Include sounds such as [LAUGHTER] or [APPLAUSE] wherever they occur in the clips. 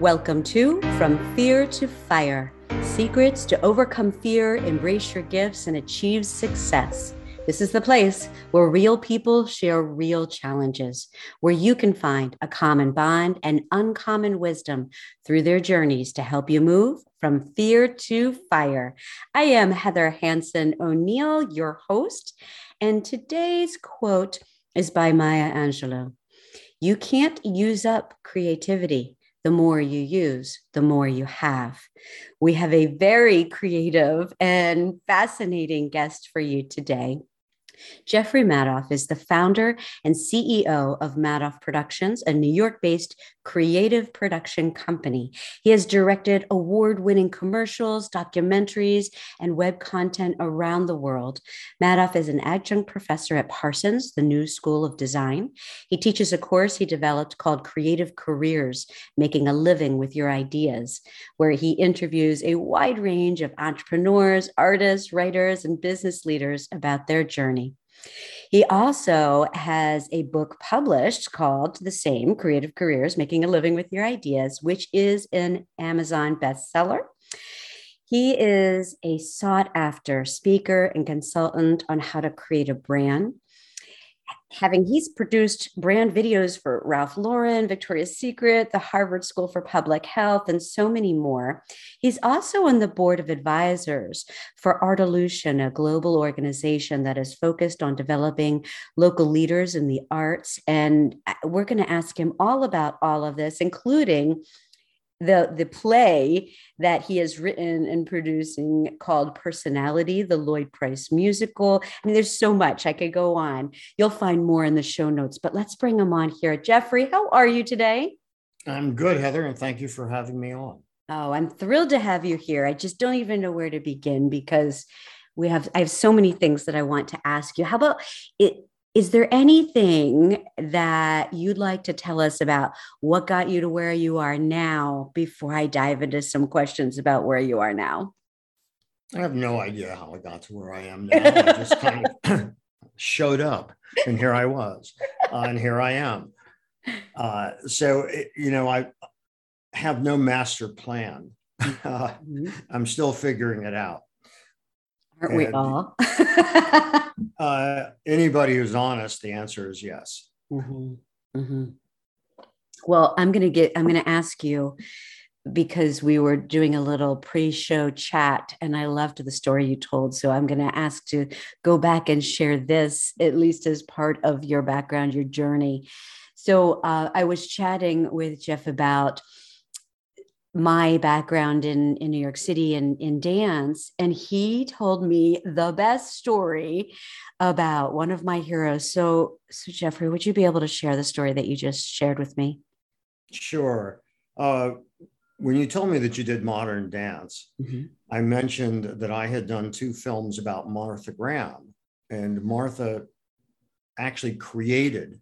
Welcome to From Fear to Fire Secrets to Overcome Fear, Embrace Your Gifts, and Achieve Success. This is the place where real people share real challenges, where you can find a common bond and uncommon wisdom through their journeys to help you move from fear to fire. I am Heather Hanson O'Neill, your host, and today's quote is by Maya Angelou. You can't use up creativity. The more you use, the more you have. We have a very creative and fascinating guest for you today. Jeffrey Madoff is the founder and CEO of Madoff Productions, a New York based creative production company. He has directed award winning commercials, documentaries, and web content around the world. Madoff is an adjunct professor at Parsons, the New School of Design. He teaches a course he developed called Creative Careers Making a Living with Your Ideas, where he interviews a wide range of entrepreneurs, artists, writers, and business leaders about their journey. He also has a book published called the same Creative Careers Making a Living with Your Ideas, which is an Amazon bestseller. He is a sought after speaker and consultant on how to create a brand having he's produced brand videos for Ralph Lauren, Victoria's Secret, the Harvard School for Public Health, and so many more. He's also on the board of advisors for Artolution, a global organization that is focused on developing local leaders in the arts. And uh, we're going to ask him all about all of this, including the the play that he has written and producing called personality the lloyd price musical. I mean there's so much. I could go on. You'll find more in the show notes but let's bring him on here. Jeffrey how are you today? I'm good heather and thank you for having me on. Oh i'm thrilled to have you here. I just don't even know where to begin because we have i have so many things that i want to ask you. How about it is there anything that you'd like to tell us about what got you to where you are now before I dive into some questions about where you are now? I have no idea how I got to where I am now. I just kind of [LAUGHS] showed up and here I was, uh, and here I am. Uh, so, you know, I have no master plan. Uh. [LAUGHS] I'm still figuring it out. Aren't and, we all? [LAUGHS] uh, anybody who's honest, the answer is yes. Mm-hmm. Mm-hmm. Well, I'm going to get, I'm going to ask you because we were doing a little pre-show chat and I loved the story you told. So I'm going to ask to go back and share this at least as part of your background, your journey. So uh, I was chatting with Jeff about my background in, in New York City and in dance. And he told me the best story about one of my heroes. So, so Jeffrey, would you be able to share the story that you just shared with me? Sure. Uh, when you told me that you did modern dance, mm-hmm. I mentioned that I had done two films about Martha Graham. And Martha actually created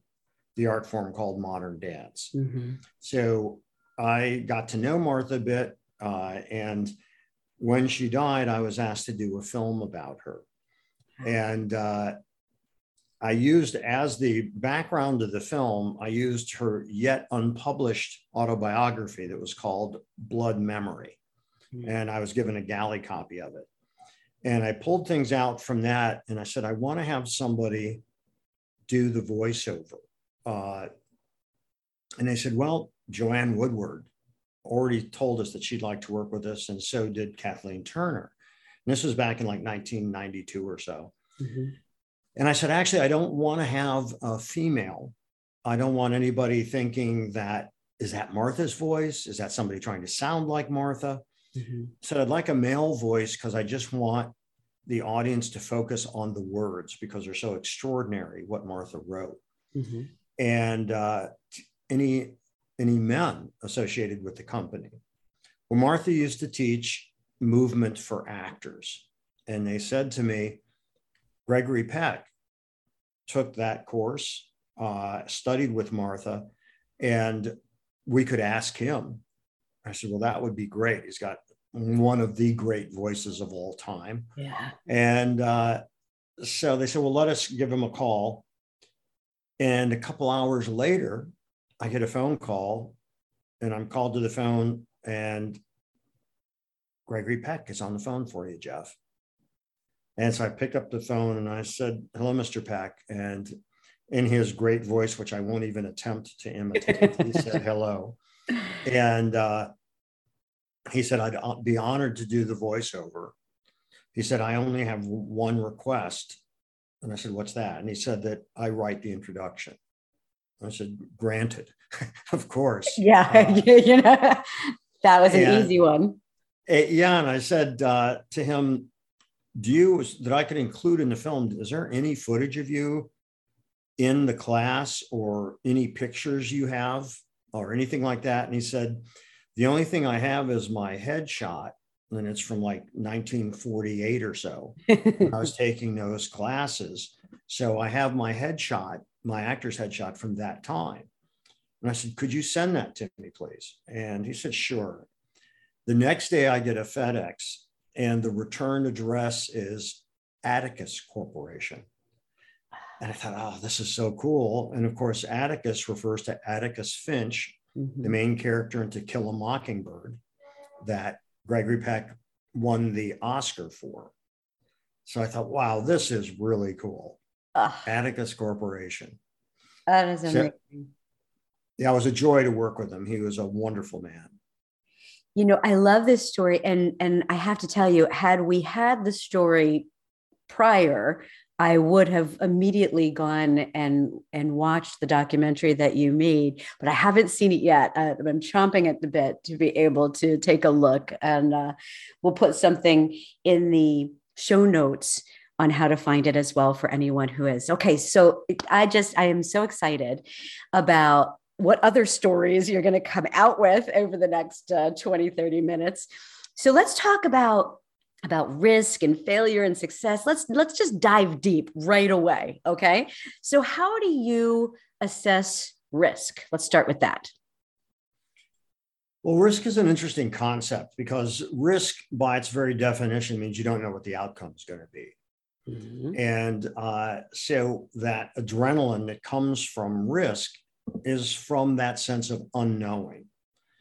the art form called modern dance. Mm-hmm. So I got to know Martha a bit. Uh, and when she died, I was asked to do a film about her. And uh, I used as the background of the film, I used her yet unpublished autobiography that was called Blood Memory. Mm-hmm. And I was given a galley copy of it. And I pulled things out from that and I said, I want to have somebody do the voiceover. Uh, and they said, Well, Joanne Woodward already told us that she'd like to work with us, and so did Kathleen Turner. And this was back in like 1992 or so. Mm-hmm. And I said, actually, I don't want to have a female. I don't want anybody thinking that is that Martha's voice? Is that somebody trying to sound like Martha? Mm-hmm. Said I'd like a male voice because I just want the audience to focus on the words because they're so extraordinary what Martha wrote. Mm-hmm. And uh, any any men associated with the company. Well, Martha used to teach movement for actors. And they said to me, Gregory Peck took that course, uh, studied with Martha, and we could ask him. I said, Well, that would be great. He's got one of the great voices of all time. Yeah. And uh, so they said, Well, let us give him a call. And a couple hours later, I get a phone call and I'm called to the phone, and Gregory Peck is on the phone for you, Jeff. And so I picked up the phone and I said, Hello, Mr. Peck. And in his great voice, which I won't even attempt to imitate, he [LAUGHS] said, Hello. And uh, he said, I'd uh, be honored to do the voiceover. He said, I only have one request. And I said, What's that? And he said that I write the introduction. I said, Granted, [LAUGHS] of course. Yeah, [LAUGHS] uh, you know, that was an easy one. Eh, yeah. And I said uh, to him, Do you, that I could include in the film, is there any footage of you in the class or any pictures you have or anything like that? And he said, The only thing I have is my headshot and it's from like 1948 or so. I was [LAUGHS] taking those classes. So I have my headshot, my actor's headshot from that time. And I said, Could you send that to me, please? And he said, Sure. The next day I get a FedEx, and the return address is Atticus Corporation. And I thought, oh, this is so cool. And of course, Atticus refers to Atticus Finch, mm-hmm. the main character in To Kill a Mockingbird, that Gregory Peck won the Oscar for. So I thought, wow, this is really cool. Atticus Corporation. That is amazing. So, yeah, it was a joy to work with him. He was a wonderful man. You know, I love this story, and and I have to tell you, had we had the story prior, I would have immediately gone and and watched the documentary that you made, but I haven't seen it yet. Uh, I'm chomping at the bit to be able to take a look, and uh, we'll put something in the show notes on how to find it as well for anyone who is. Okay, so I just I am so excited about what other stories you're going to come out with over the next uh, 20 30 minutes. So let's talk about about risk and failure and success let's let's just dive deep right away okay? So how do you assess risk? Let's start with that. Well risk is an interesting concept because risk by its very definition means you don't know what the outcome is going to be. Mm-hmm. and uh, so that adrenaline that comes from risk is from that sense of unknowing.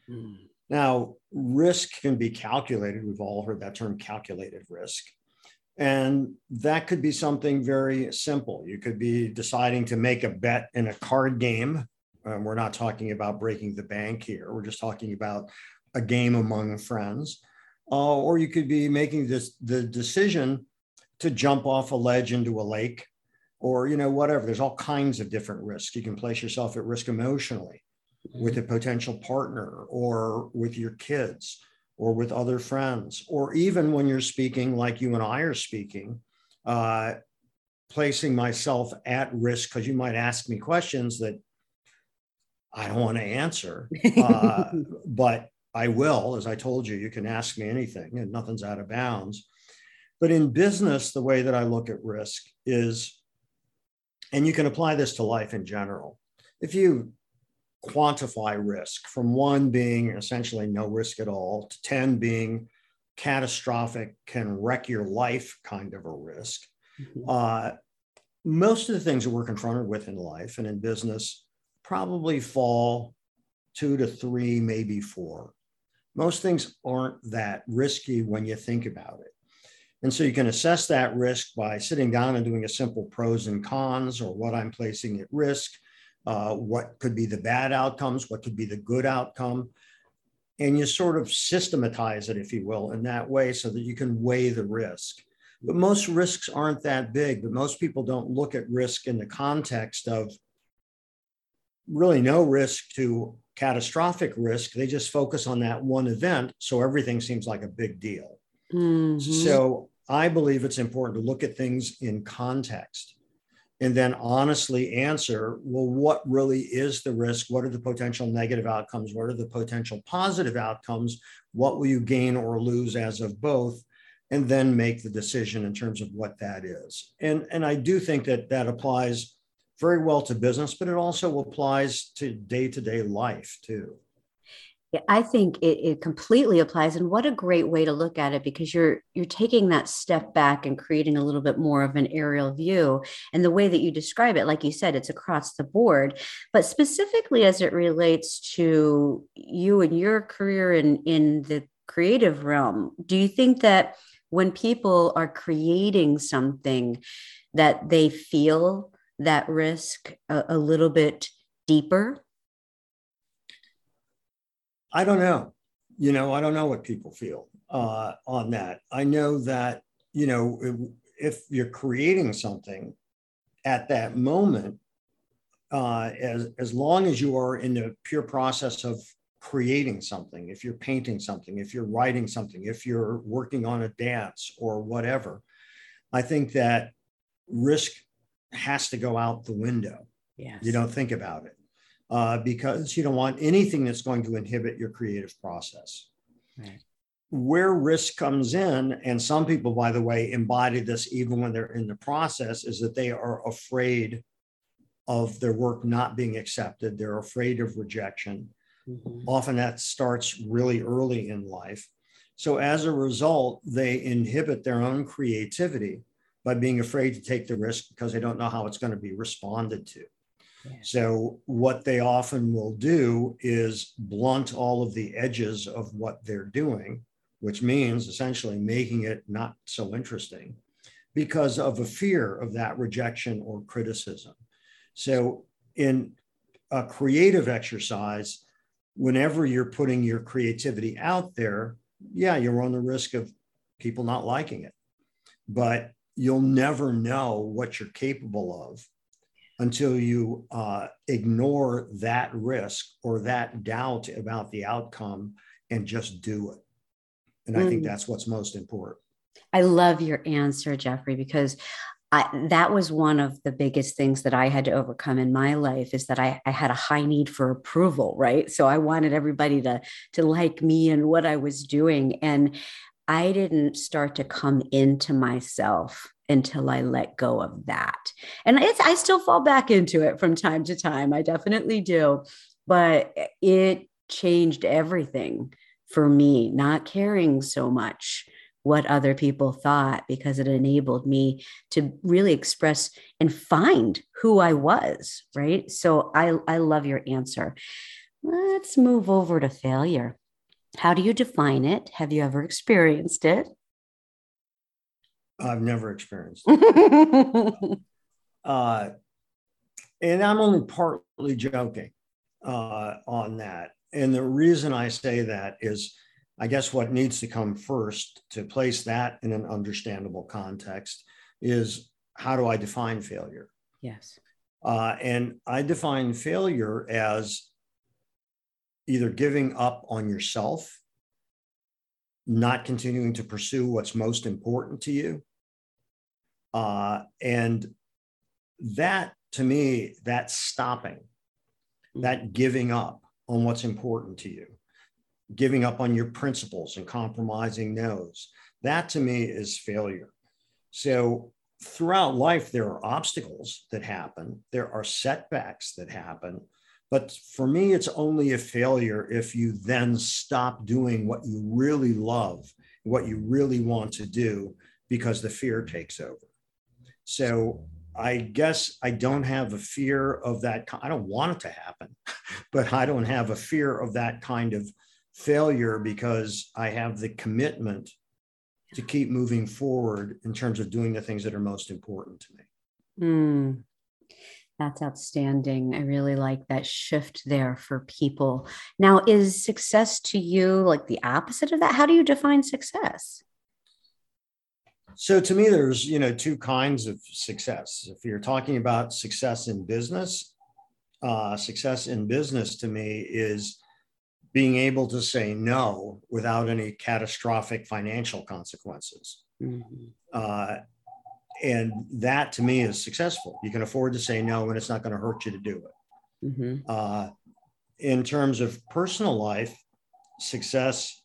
Mm. Now, risk can be calculated. We've all heard that term calculated risk. And that could be something very simple. You could be deciding to make a bet in a card game. Um, we're not talking about breaking the bank here. We're just talking about a game among friends. Uh, or you could be making this the decision to jump off a ledge into a lake or you know whatever there's all kinds of different risks you can place yourself at risk emotionally with a potential partner or with your kids or with other friends, or even when you're speaking like you and I are speaking, uh, placing myself at risk because you might ask me questions that I don't want to answer, uh, [LAUGHS] but I will. As I told you, you can ask me anything and nothing's out of bounds. But in business, the way that I look at risk is, and you can apply this to life in general. If you quantify risk from one being essentially no risk at all to 10 being catastrophic, can wreck your life kind of a risk. Mm-hmm. Uh, most of the things that we're confronted with in life and in business probably fall two to three, maybe four. Most things aren't that risky when you think about it. And so you can assess that risk by sitting down and doing a simple pros and cons or what I'm placing at risk uh, what could be the bad outcomes, what could be the good outcome. And you sort of systematize it, if you will, in that way so that you can weigh the risk. But most risks aren't that big, but most people don't look at risk in the context of really no risk to catastrophic risk. They just focus on that one event. So everything seems like a big deal. Mm-hmm. So I believe it's important to look at things in context and then honestly answer well what really is the risk? What are the potential negative outcomes? What are the potential positive outcomes? What will you gain or lose as of both? And then make the decision in terms of what that is. And and i do think that that applies very well to business but it also applies to day-to-day life too I think it, it, completely applies, and what a great way to look at it because you're you're taking that step back and creating a little bit more of an aerial view. And the way that you describe it, like you said, it's across the board, but specifically as it relates to you and your career in in the creative realm, do you think that when people are creating something, that they feel that risk a, a little bit deeper? I don't know. You know, I don't know what people feel uh, on that. I know that, you know, if, if you're creating something at that moment, uh, as, as long as you are in the pure process of creating something, if you're painting something, if you're writing something, if you're working on a dance or whatever, I think that risk has to go out the window. Yes. You don't think about it uh, because you don't want anything that's going to inhibit your creative process. Right. Where risk comes in, and some people, by the way, embody this even when they're in the process, is that they are afraid of their work not being accepted. They're afraid of rejection. Mm-hmm. Often that starts really early in life. So as a result, they inhibit their own creativity by being afraid to take the risk because they don't know how it's going to be responded to. So, what they often will do is blunt all of the edges of what they're doing, which means essentially making it not so interesting because of a fear of that rejection or criticism. So, in a creative exercise, whenever you're putting your creativity out there, yeah, you're on the risk of people not liking it, but you'll never know what you're capable of until you uh, ignore that risk or that doubt about the outcome and just do it. And I think mm. that's what's most important. I love your answer, Jeffrey, because I, that was one of the biggest things that I had to overcome in my life is that I, I, had a high need for approval, right? So I wanted everybody to to like me and what I was doing, and I didn't start to come into myself until I let go of that. And it's I still fall back into it from time to time. I definitely do. But it changed everything for me, not caring so much what other people thought because it enabled me to really express and find who I was, right? So I I love your answer. Let's move over to failure. How do you define it? Have you ever experienced it? I've never experienced. [LAUGHS] uh, and I'm only partly joking uh, on that. And the reason I say that is, I guess what needs to come first to place that in an understandable context is how do I define failure? Yes. Uh, and I define failure as either giving up on yourself not continuing to pursue what's most important to you. Uh, and that to me, that stopping, that giving up on what's important to you, giving up on your principles and compromising those, that to me is failure. So throughout life, there are obstacles that happen, there are setbacks that happen but for me, it's only a failure if you then stop doing what you really love, what you really want to do, because the fear takes over. So I guess I don't have a fear of that. I don't want it to happen, [LAUGHS] but I don't have a fear of that kind of failure because I have the commitment to keep moving forward in terms of doing the things that are most important to me. Mm, that's outstanding. I really like that shift there for people. Now, is success to you like the opposite of that? How do you define success? So to me, there's you know two kinds of success. If you're talking about success in business, uh, success in business to me is being able to say no without any catastrophic financial consequences. Mm-hmm. Uh, and that to me is successful. You can afford to say no, and it's not going to hurt you to do it. Mm-hmm. Uh, in terms of personal life, success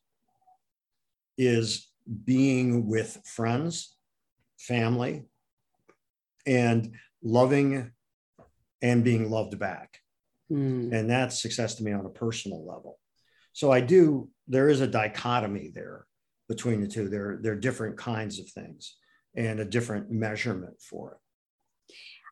is being with friends, family, and loving and being loved back. Mm. And that's success to me on a personal level. So I do, there is a dichotomy there between the two. There, there are different kinds of things and a different measurement for it.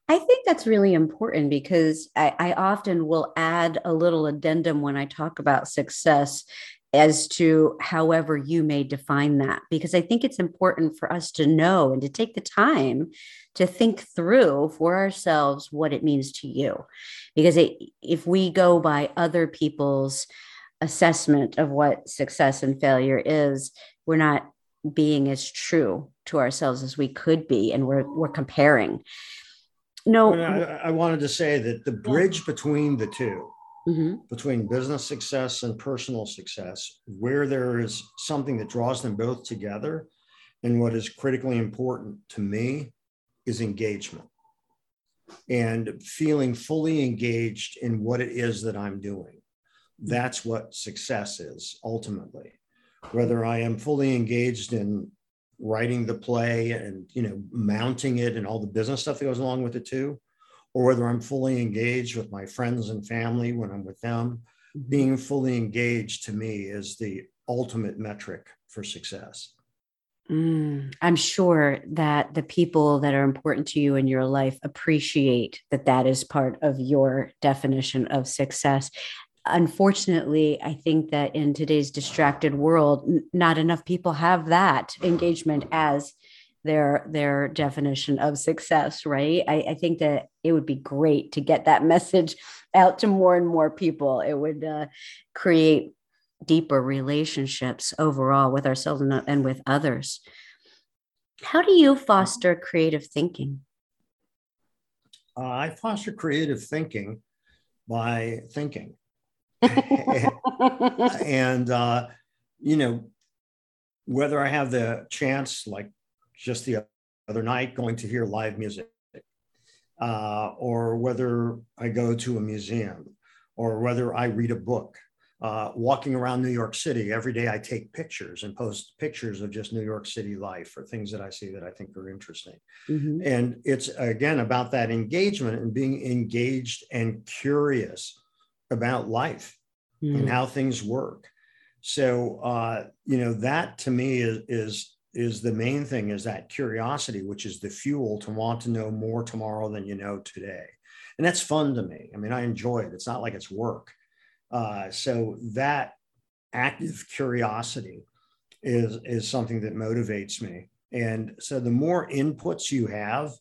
I think that's really important because I, I, often will add a little addendum when I talk about success as to however you may define that, because I think it's important for us to know and to take the time to think through for ourselves what it means to you. Because it, if we go by other people's assessment of what success and failure is, we're not being as true to ourselves as we could be, and we're, we're comparing. No. I, I, wanted to say that the bridge between the 2 mm-hmm. between business success and personal success where there is something that draws them both together and what is critically important to me is engagement. And feeling fully engaged in what it is that i'm doing. That's what success is ultimately whether i am fully engaged in writing the play and you know mounting it and all the business stuff that goes along with it too or whether i'm fully engaged with my friends and family when i'm with them mm-hmm. being fully engaged to me is the ultimate metric for success mm, i'm sure that the people that are important to you in your life appreciate that that is part of your definition of success unfortunately, I think that in today's distracted world, n- not enough people have that engagement as their their definition of success right? I, I, think that it would be great to get that [LAUGHS] message out to more and more people. It would uh, create deeper relationships overall with ourselves and, and with others. How do you foster creative thinking? Uh, i foster creative thinking by thinking [LAUGHS] and uh, you know, whether I have the chance, like just the other night, going to hear live music, uh, or whether I go to a museum, or whether I read a book. Uh, walking around New York City every day, I take pictures and post pictures of just New York City life or things that I see that I think are interesting. Mm-hmm. And it's again about that engagement and being engaged and curious about life mm. and how things work. So uh, you know that to me is is is the main thing is that curiosity, which is the fuel to want to know more tomorrow than you know today, and that's fun to me. I mean, I enjoy it. It's not like it's work. Uh, so that active curiosity is is something that motivates me. And so the more inputs you have,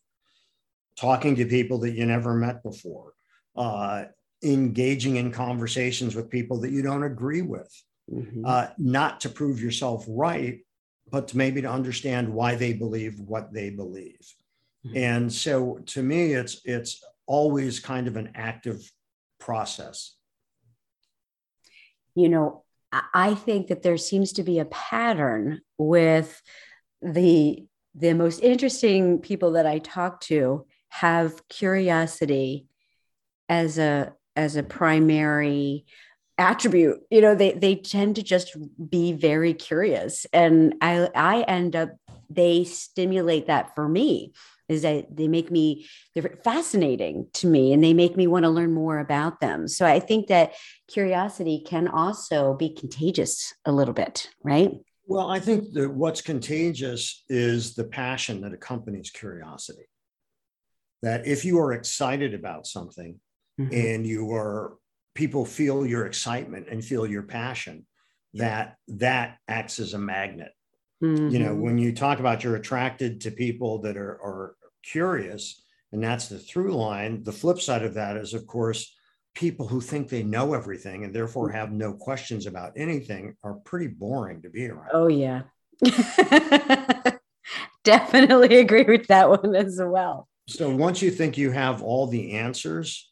talking to people that you never met before, uh, engaging in conversations with people that you don't agree with, mm-hmm. uh, not to prove yourself right, but to maybe to understand why they believe what they believe. Mm-hmm. And so to me, it's it's always kind of an active process. You know, I think that there seems to be a pattern with the the most interesting people that I talk to have curiosity as a as a primary attribute. You know they they tend to just be very curious. And i i end up they stimulate that for me is that they make me they're fascinating to me and they make me want to learn more about them. So i think that curiosity can also be contagious a little bit right? Well i think that what's contagious is the passion that accompanies curiosity. That if you are excited about something mm-hmm. and you are people feel your excitement and feel your passion that that acts as a magnet mm-hmm. you know mm-hmm. when you talk about you're attracted to people that are, are curious and that's the through line the flip side of that is of course people who think they know everything and therefore have no questions about anything are pretty boring to be around oh yeah [LAUGHS] definitely agree with that one as well so once you think you have all the answers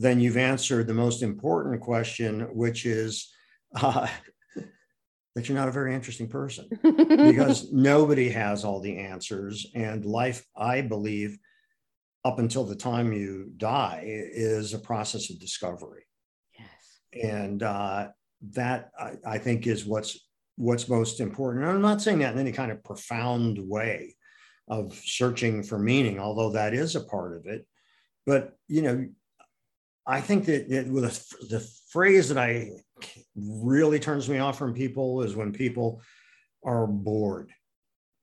then you've answered the most important question, which is [LAUGHS] uh, that you're not a very interesting person [LAUGHS] because nobody has all the answers. And life, I believe, up until the time you die, is a process of discovery. Yes. And uh, that I, I think is what's what's most important. And I'm not saying that in any kind of profound way of searching for meaning, although that is a part of it. But you know, I think that, with the phrase that I really turns me off from people is when people are bored.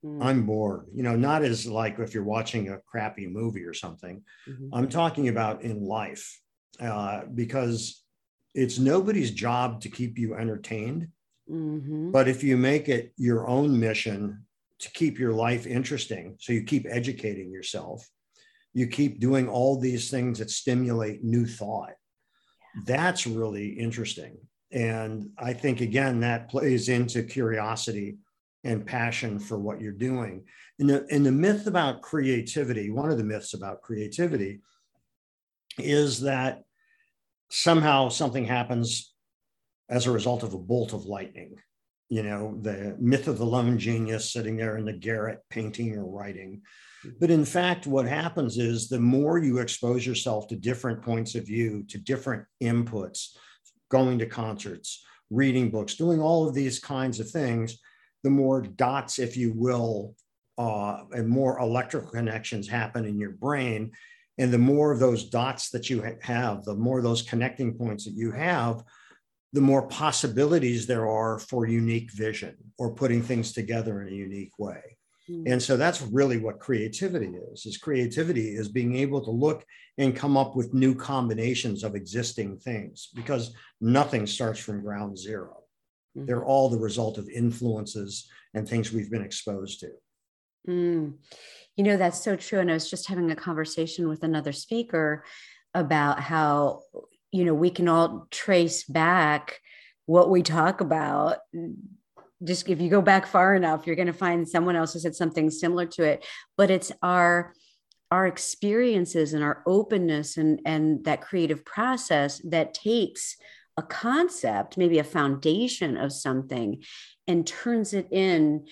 Mm. I'm bored, you know, not as like if you're watching a crappy movie or something. Mm-hmm. I'm talking about in life uh, because it's nobody's job to keep you entertained. Mm-hmm. But if you make it your own mission to keep your life interesting, so you keep educating yourself, you keep doing all these things that stimulate new thought. That's really interesting. And I think, again, that plays into curiosity and passion for what you're doing. And the, and the myth about creativity, one of the myths about creativity is that somehow something happens as a result of a bolt of lightning. You know, the myth of the lone genius sitting there in the garret painting or writing. But in fact, what happens is the more you expose yourself to different points of view, to different inputs, going to concerts, reading books, doing all of these kinds of things, the more dots, if you will, uh, and more electrical connections happen in your brain. And the more of those dots that you have, the more those connecting points that you have, the more possibilities there are for unique vision or putting things together in a unique way. Hmm. And so that's really what creativity is. Is creativity is being able to look and come up with new combinations of existing things because nothing starts from ground 0 they mm-hmm. They're all the result of influences and things we've been exposed to. Mm. You know, that's so true. And I was just having a conversation with another speaker about how, you know, we can all trace back what we talk about just if you go back far enough, you're going to find someone else who said something similar to it. But it's our our experiences and our openness and and that creative process that takes a concept, maybe a foundation of something, and turns it in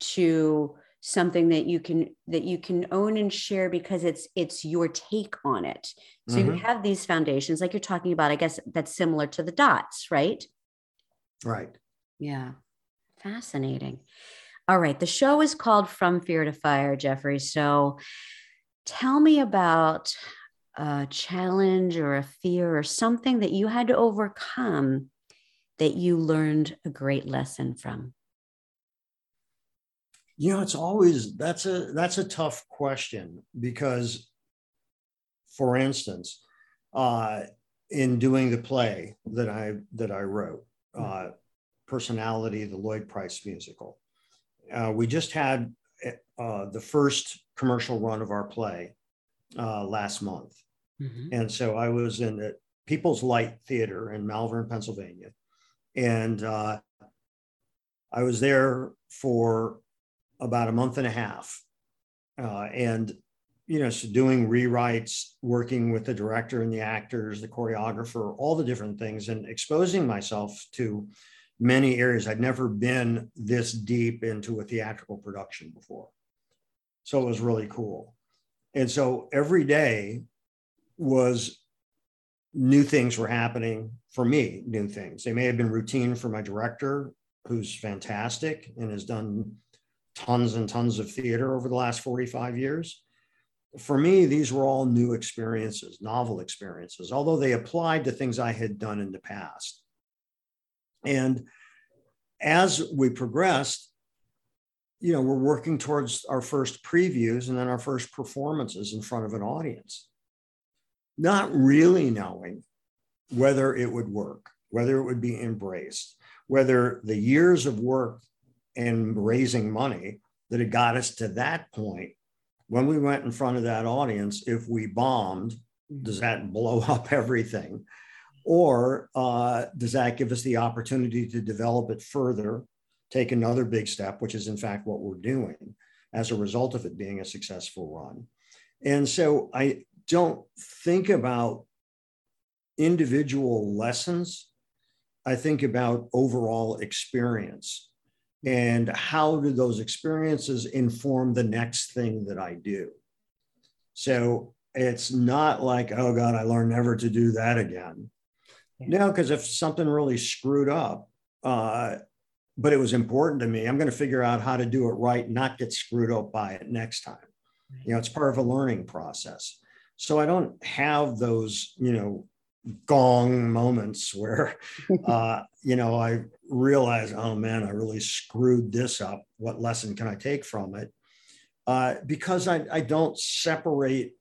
to something that you can that you can own and share because it's it's your take on it so mm-hmm. you have these foundations like you're talking about i guess that's similar to the dots right right yeah Fascinating. All right. The show is called From Fear to Fire, Jeffrey. So tell me about a challenge or a fear or something that you had to overcome that you learned a great lesson from. You know, it's always that's a that's a tough question because, for instance, uh, in doing the play that I that I wrote, uh, personality, the Lloyd Price musical. Uh, we just had uh, the first commercial run of our play uh, last month. Mm-hmm. And so I was in the People's Light Theater in Malvern, Pennsylvania. And uh, I was there for about a month and a half. Uh, and you know, so doing rewrites, working with the director and the actors, the choreographer, all the different things, and exposing myself to many areas. I'd never been this deep into a theatrical production before. So it was really cool. And so every day was new things were happening for me, new things. They may have been routine for my director, who's fantastic and has done tons and tons of theater over the last 45 years. For me, these were all new experiences, novel experiences, although they applied to things I had done in the past. And as we progressed, you know, we're working towards our first previews and then our first performances in front of an audience, not really knowing whether it would work, whether it would be embraced, whether the years of work and raising money that had got us to that point, when we went in front of that audience, if we bombed, does that blow [LAUGHS] up everything? Or uh, does that give us the opportunity to develop it further, take another big step, which is in fact what we're doing as a result of it being a successful run? And so I don't think about individual lessons. I think about overall experience and how do those experiences inform the next thing that I do. So it's not like, oh God, I learned never to do that again. No, because if something really screwed up, uh, but it was important to me, I'm going to figure out how to do it right, not get screwed up by it next time. You know, it's part of a learning process. So I don't have those, you know, gong moments [LAUGHS] where, uh, you know, I realize, oh man, I really screwed this up. What lesson can I take from it? Uh, because I, I don't separate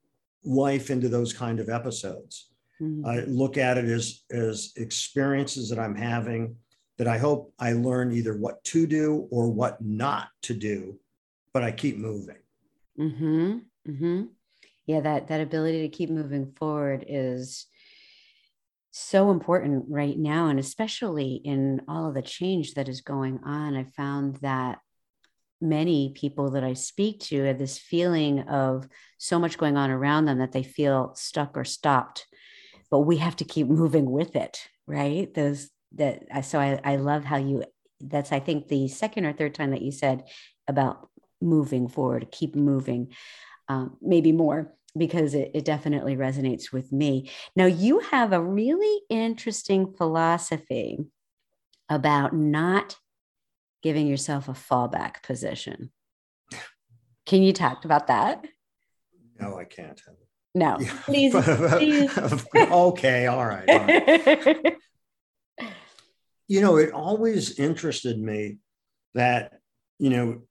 life into those kind of episodes. Mm-hmm. I look at it as, as experiences that I'm having that I hope I learn either what to do or what not to do, but I keep moving. Mm-hmm. Mm-hmm. Yeah, that that ability to keep moving forward is so important right now, and especially in all of the change that is going on. I found that many people that I speak to have this feeling of so much going on around them that they feel stuck or stopped. But we have to keep moving with it, right? Those that so I, I love how you that's I think the second or third time that you said about moving forward, keep moving, um, maybe more because it, it definitely resonates with me. Now you have a really interesting philosophy about not giving yourself a fallback position. Can you talk about that? No, I can't. No, [LAUGHS] please. please. [LAUGHS] okay, all right. All right. [LAUGHS] you know, it always interested me that, you know,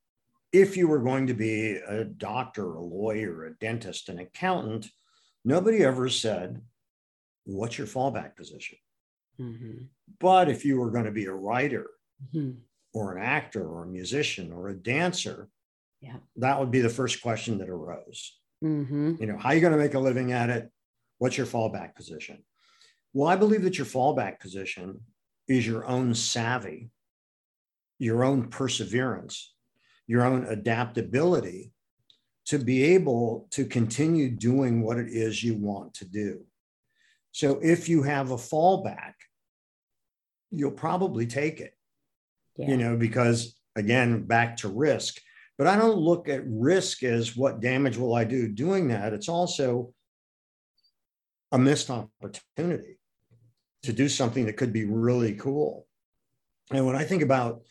if you were going to be a doctor, a lawyer, a dentist, an accountant, nobody ever said, What's your fallback position? Mm-hmm. But if you were going to be a writer mm-hmm. or an actor or a musician or a dancer, yeah. that would be the first question that arose. Mm-hmm. You know, how are you going to make a living at it? What's your fallback position? Well, I believe that your fallback position is your own savvy, your own perseverance, your own adaptability to be able to continue doing what it is you want to do. So if you have a fallback, you'll probably take it, yeah. you know, because again, back to risk. But I don't look at risk as what damage will I do doing that. It's also a missed opportunity to do something that could be really cool. And when I think about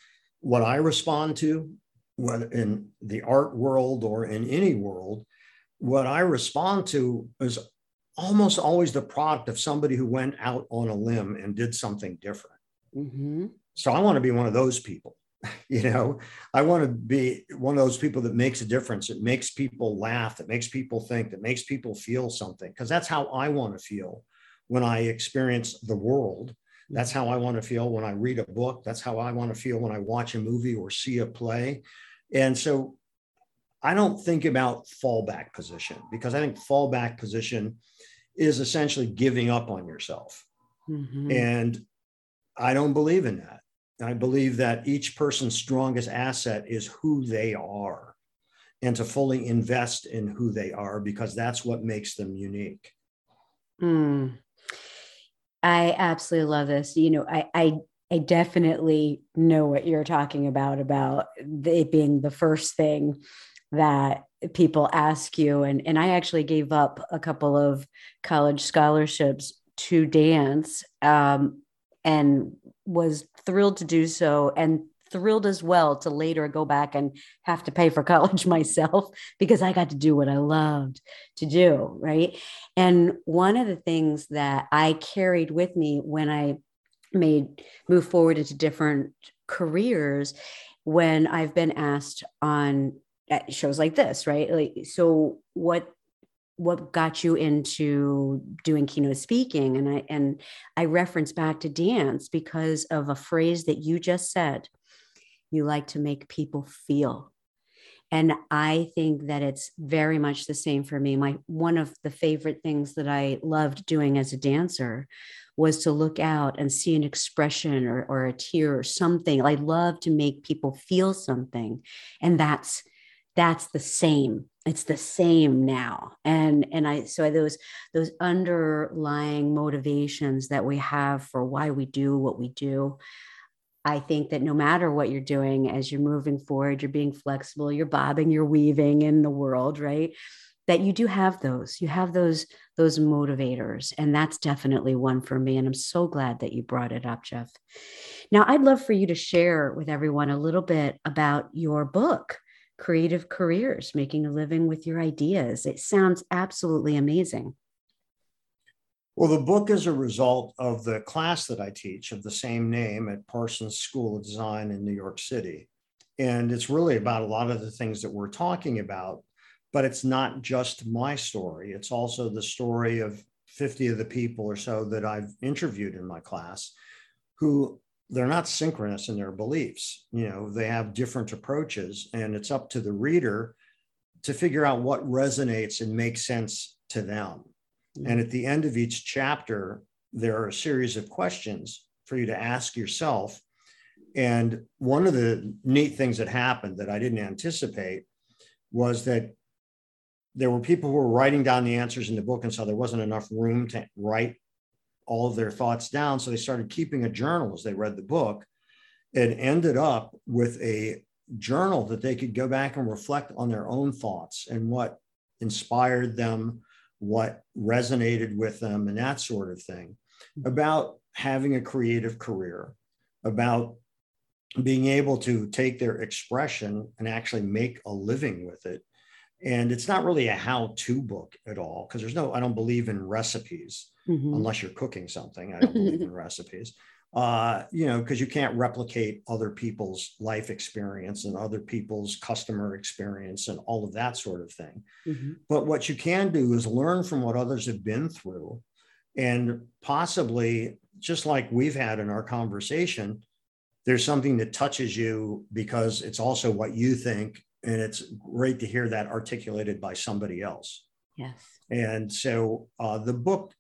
what I respond to, whether in the art world or in any world, what I respond to is almost always the product of somebody who went out on a limb and did something different. Mm-hmm. So I want to be one of those people. [LAUGHS] You know, I want to be one of those people that makes a difference. It makes people laugh, that makes people think, that makes people feel something, because that's how I want to feel when I experience the world. That's how I want to feel when I read a book. That's how I want to feel when I watch a movie or see a play. And so I don't think about fallback position because I think fallback position is essentially giving up on yourself. Mm-hmm. And I don't believe in that. I believe that each person's strongest asset is who they are and to fully invest in who they are because that's what makes them unique. Mm. I absolutely love this. You know, I, I I definitely know what you're talking about about it being the first thing that people ask you and and I actually gave up a couple of college scholarships to dance um, and was thrilled to do so and thrilled as well to later go back and have to pay for [LAUGHS] college myself because I got to do what I loved to do. Right. And one of the things that I carried with me when I made move forward into different careers when I've been asked on shows like this, right? Like, so what what got you into doing keynote speaking? And i and i reference back to dance because of a phrase that you just said you like to make people feel. And i think that it's very much the same for me. My one of the favorite things that i loved doing as a dancer was to look out and see an expression or, or a tear or something. I love to make people feel something. And that's that's the same it's the same now and and i so those those underlying motivations that we have for why we do what we do I think that no matter what you're doing as you're moving forward, you're being flexible, you're bobbing, you're weaving in the world, right? That you do have those, you have those, those motivators. And that's definitely one for me. And I'm so glad that you brought it up, Jeff. Now, I'd love for you to share with everyone a little bit about your book, Creative Careers Making a Living with Your Ideas. It sounds absolutely amazing. Well, the book is a result of the class that I teach of the same name at Parsons School of Design in New York City. And it's really about a lot of the things that we're talking about, but it's not just my story. It's also the story of 50 of the people or so that I've interviewed in my class who they're not synchronous in their beliefs. You know, they have different approaches, and it's up to the reader to figure out what resonates and makes sense to them. Mm-hmm. And at the end of each chapter, there are a series of questions for you to ask yourself. And one of the neat things that happened that I didn't anticipate was that there were people who were writing down the answers in the book and so there wasn't enough room to write all of their thoughts down. So they started keeping a journal as they read the book and ended up with a journal that they could go back and reflect on their own thoughts and what inspired them what resonated with them and that sort of thing. About having a creative career about being able to take their expression and actually make a living with it and it's not really a how-to book at all because there's no i don't believe in recipes mm-hmm. unless you're cooking something i don't believe in [LAUGHS] recipes uh, you know because you can't replicate other people's life experience and other people's customer experience and all of that sort of thing mm-hmm. but what you can do is learn from what others have been through and possibly just like we've had in our conversation there's something that touches you because it's also what you think and it's great to hear that articulated by somebody else. Yes. And so uh, the book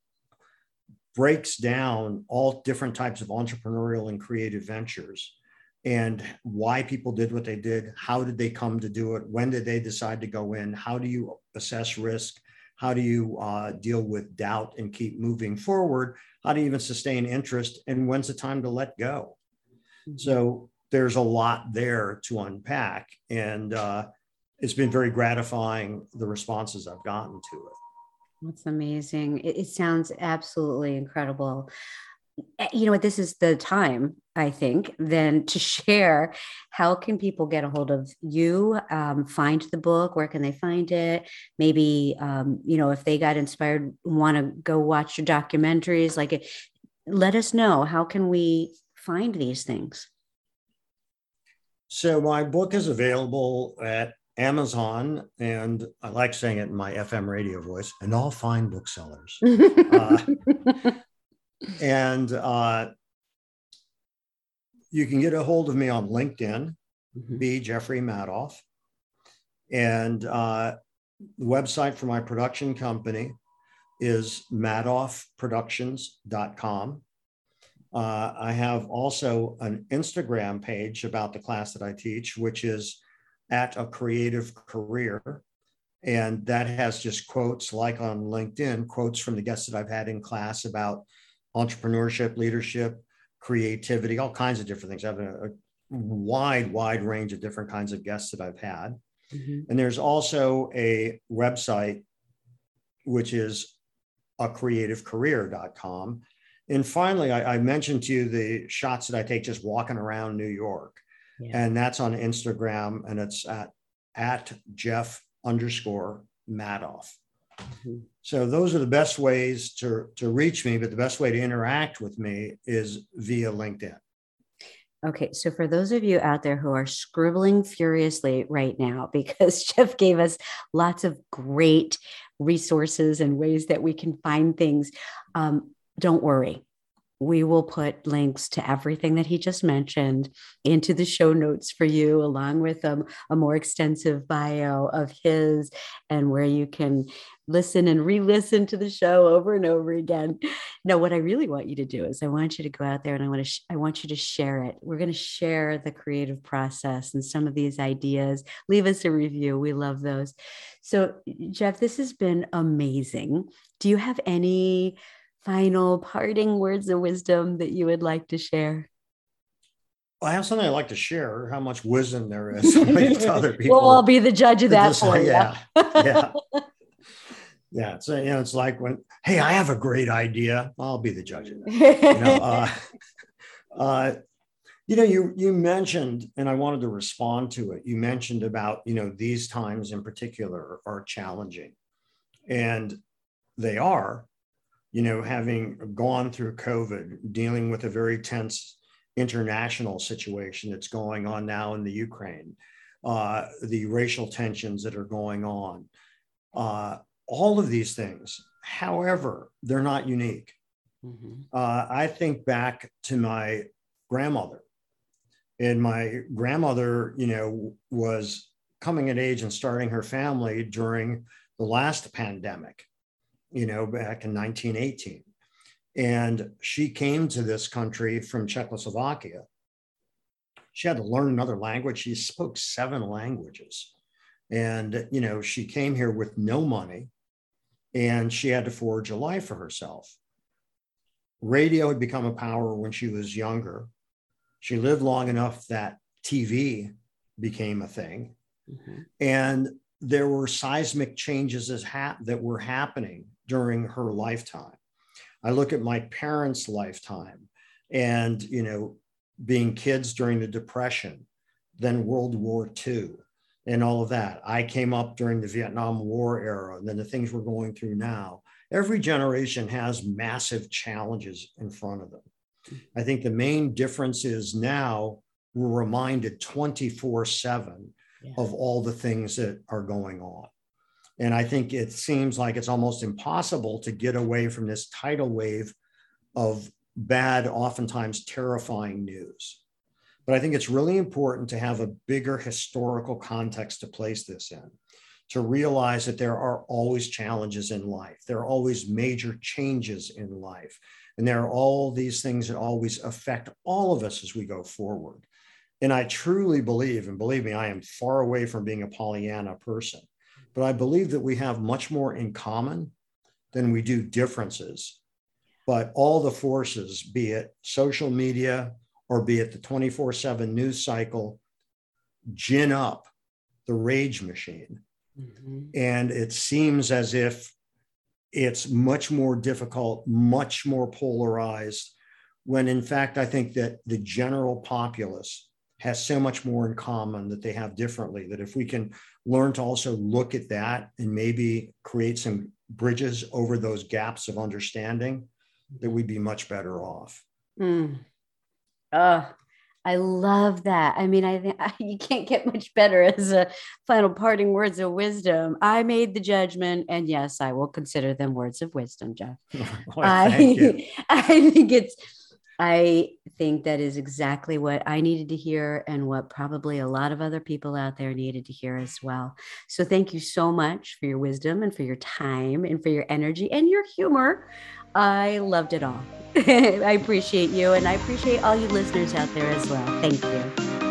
breaks down all different types of entrepreneurial and creative ventures and why people did what they did. How did they come to do it? When did they decide to go in? How do you assess risk? How do you uh, deal with doubt and keep moving forward? How do you even sustain interest? And when's the time to let go? Mm-hmm. So there's a lot there to unpack. And uh, it's been very gratifying the responses I've gotten to it. That's amazing. It, it, sounds absolutely incredible. You know what? This is the time, I think, then to [LAUGHS] share how can people get a hold of you, um, find the book, where can they find it? Maybe, um, you know, if they got inspired, want to go watch your documentaries, like it, let us know. How can we find these things? So my book is available at Amazon, and I like saying it in my FM radio voice, and all fine booksellers. [LAUGHS] uh, and uh, you can get a hold of me on LinkedIn, mm-hmm. B. Jeffrey Madoff. And uh, the website for my production company is madoffproductions.com. Uh, I have also an Instagram page about the class that I teach, which is at a creative career. And that has just quotes, like on LinkedIn, quotes from the guests that I've had in class about entrepreneurship, leadership, creativity, all kinds of different things. I have a, a wide, wide range of different kinds of guests that I've had. Mm-hmm. And there's also a website, which is a creativecareer.com and finally, I, I, mentioned to you the shots that I take just walking around New York. Yeah. And that's on Instagram and it's at at Jeff underscore Madoff. Mm-hmm. So those are the best ways to, to reach me, but the best way to interact with me is via LinkedIn. Okay, so for those of you out there who are scribbling furiously right now, [LAUGHS] because Jeff gave us lots of great resources and ways that we can find things, um, don't worry. We will put links to everything that he just mentioned into the show notes for you, along with um, a more extensive bio of his and where you can listen and re listen to the show over and over again. Now, what I really want you to do is I want you to go out there and I want to, sh- I want you to share it. We're going to share the creative process and some of these ideas. Leave us a review. We love those. So, Jeff, this has been amazing. Do you have any? Final parting words of wisdom that you would like to share? I have something I'd like to share how much wisdom there is [LAUGHS] other [LAUGHS] people. We'll be the judge of that for you. Yeah. Yeah. [LAUGHS] yeah. It's, you know, it's like when, hey, I have a great idea. I'll be the judge of that. You know, uh, uh, you know, you you mentioned, and I wanted to respond to it. You mentioned about, you know, these times in particular are challenging. And they are, you know, having gone through COVID, dealing with a very tense international situation that's going on now in the Ukraine, uh, the racial tensions that are going on, uh, all of these things. However, they're not unique. Mm-hmm. Uh, I think back to my grandmother, and my grandmother, you know, was coming of age and starting her family during the last pandemic, you know, back in 1918. And she came to this country from Czechoslovakia. She had to learn another language. She spoke seven languages. And, you know, she came here with no money and she had to forge a life for herself. Radio had become a power when she was younger. She lived long enough that TV became a thing. Mm-hmm. And there were seismic changes as ha- that were happening during her lifetime. I look at my parents' lifetime and, you know, being kids during the Depression, then World War II, and all of that. I came up during the Vietnam War era, and then the things we're going through now. Every generation has massive challenges in front of them. I think the main difference is now we're reminded 24 7 yeah. of all the things that are going on. And I think it seems like it's almost impossible to get away from this tidal wave of bad, oftentimes terrifying news. But I think it's really important to have a bigger historical context to place this in, to realize that there are always challenges in life. There are always major changes in life. And there are all these things that always affect all of us as we go forward. And I truly believe, and believe me, I am far away from being a Pollyanna person, but I believe that we have much more in common than we do differences. But all the forces, be it social media or be it the 24 7 news cycle, gin up the rage machine. Mm-hmm. And it seems as if it's much more difficult, much more polarized, when in fact, I think that the general populace has so much more in common that they have differently. That if we can learn to also look at that and maybe create some bridges over those gaps of understanding, that we'd be much better off. Mm. Oh, I love that. I mean, I think [LAUGHS] you can't get much better as a final parting words of wisdom. I made the judgment, and yes, I will consider them words of wisdom, Jeff. [LAUGHS] well, I, [LAUGHS] I think it's I think that is exactly what I needed to hear and what probably a lot of other people out there needed to hear as well. So, thank you so much for your wisdom and for your time and for your energy and your humor. I loved it all. [LAUGHS] I appreciate you and I appreciate all you listeners out there as well. Thank you.